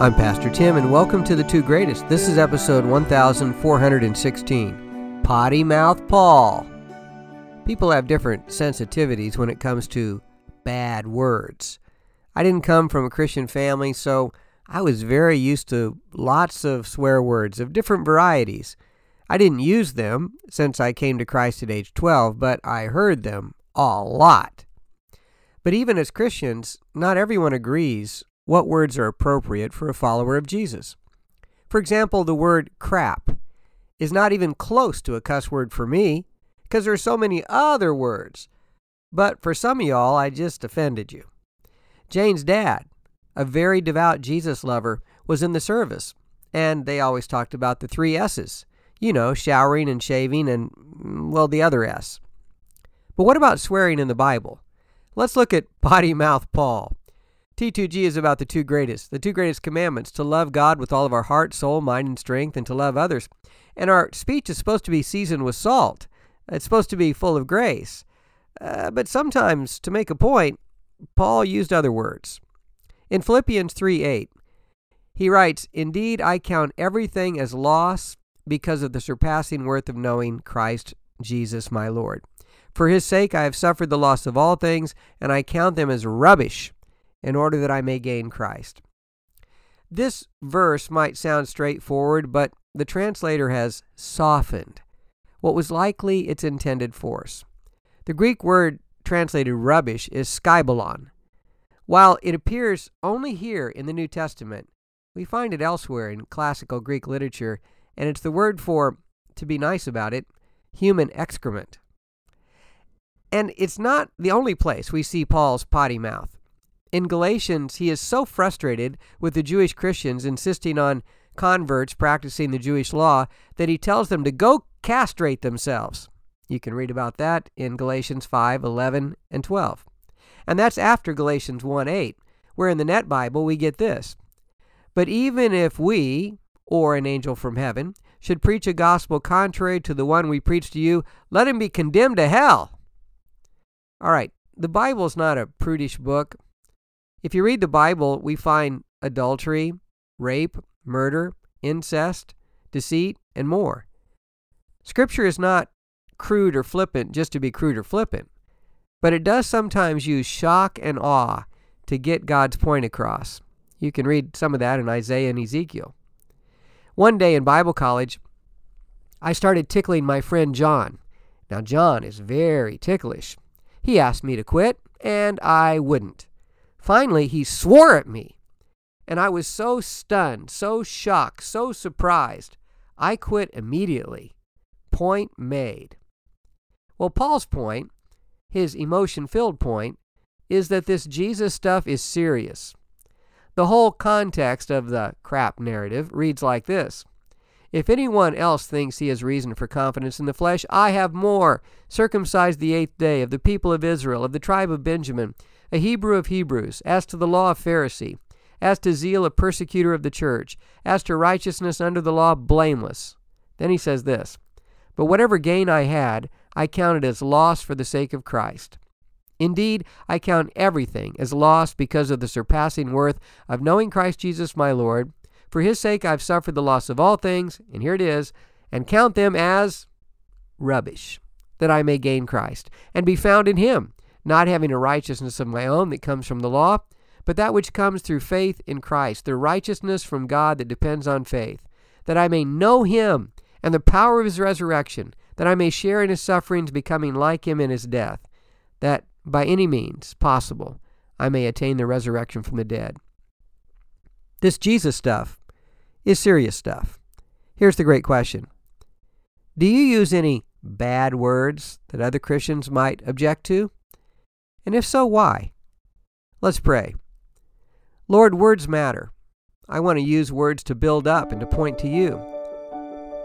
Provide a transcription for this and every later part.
I'm Pastor Tim, and welcome to the two greatest. This is episode 1416 Potty Mouth Paul. People have different sensitivities when it comes to bad words. I didn't come from a Christian family, so I was very used to lots of swear words of different varieties. I didn't use them since I came to Christ at age 12, but I heard them a lot. But even as Christians, not everyone agrees what words are appropriate for a follower of Jesus. For example, the word crap is not even close to a cuss word for me because there are so many other words. But for some of y'all, I just offended you. Jane's dad, a very devout Jesus lover, was in the service, and they always talked about the three S's. You know, showering and shaving and, well, the other S. But what about swearing in the Bible? Let's look at potty mouth Paul. T2G is about the two greatest, the two greatest commandments to love God with all of our heart, soul, mind, and strength, and to love others. And our speech is supposed to be seasoned with salt, it's supposed to be full of grace. Uh, but sometimes, to make a point, Paul used other words. In Philippians 3 8, he writes, Indeed, I count everything as loss because of the surpassing worth of knowing Christ Jesus my Lord. For his sake I have suffered the loss of all things, and I count them as rubbish in order that I may gain Christ. This verse might sound straightforward, but the translator has softened what was likely its intended force. The Greek word translated rubbish is skybalon. While it appears only here in the New Testament, we find it elsewhere in classical Greek literature, and it's the word for, to be nice about it, human excrement. And it's not the only place we see Paul's potty mouth. In Galatians, he is so frustrated with the Jewish Christians insisting on converts practicing the Jewish law that he tells them to go castrate themselves. You can read about that in Galatians 5 11 and 12. And that's after Galatians 1 8, where in the Net Bible we get this. But even if we, or an angel from heaven, should preach a gospel contrary to the one we preach to you, let him be condemned to hell. All right, the Bible's not a prudish book. If you read the Bible, we find adultery, rape, murder, incest, deceit, and more. Scripture is not crude or flippant just to be crude or flippant, but it does sometimes use shock and awe to get God's point across. You can read some of that in Isaiah and Ezekiel. One day in Bible college, I started tickling my friend John. Now, John is very ticklish. He asked me to quit, and I wouldn't. Finally, he swore at me. And I was so stunned, so shocked, so surprised, I quit immediately. Point made. Well, Paul's point, his emotion filled point, is that this Jesus stuff is serious. The whole context of the crap narrative reads like this If anyone else thinks he has reason for confidence in the flesh, I have more. Circumcised the eighth day, of the people of Israel, of the tribe of Benjamin a Hebrew of Hebrews, as to the law, a Pharisee, as to zeal, a persecutor of the church, as to righteousness under the law, blameless. Then he says this But whatever gain I had, I counted as loss for the sake of Christ. Indeed, I count everything as loss because of the surpassing worth of knowing Christ Jesus my Lord. For his sake I've suffered the loss of all things, and here it is, and count them as rubbish, that I may gain Christ, and be found in him not having a righteousness of my own that comes from the law, but that which comes through faith in Christ, the righteousness from God that depends on faith, that I may know him and the power of his resurrection, that I may share in his sufferings, becoming like him in his death, that by any means possible I may attain the resurrection from the dead. This Jesus stuff is serious stuff. Here's the great question Do you use any bad words that other Christians might object to? And if so, why? Let's pray. Lord, words matter. I want to use words to build up and to point to you.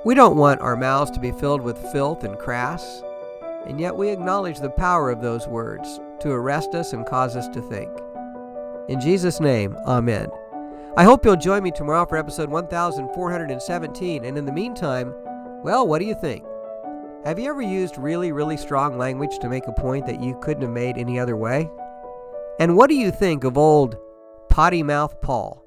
We don't want our mouths to be filled with filth and crass, and yet we acknowledge the power of those words to arrest us and cause us to think. In Jesus' name, Amen. I hope you'll join me tomorrow for episode 1417, and in the meantime, well, what do you think? Have you ever used really, really strong language to make a point that you couldn't have made any other way? And what do you think of old potty mouth Paul?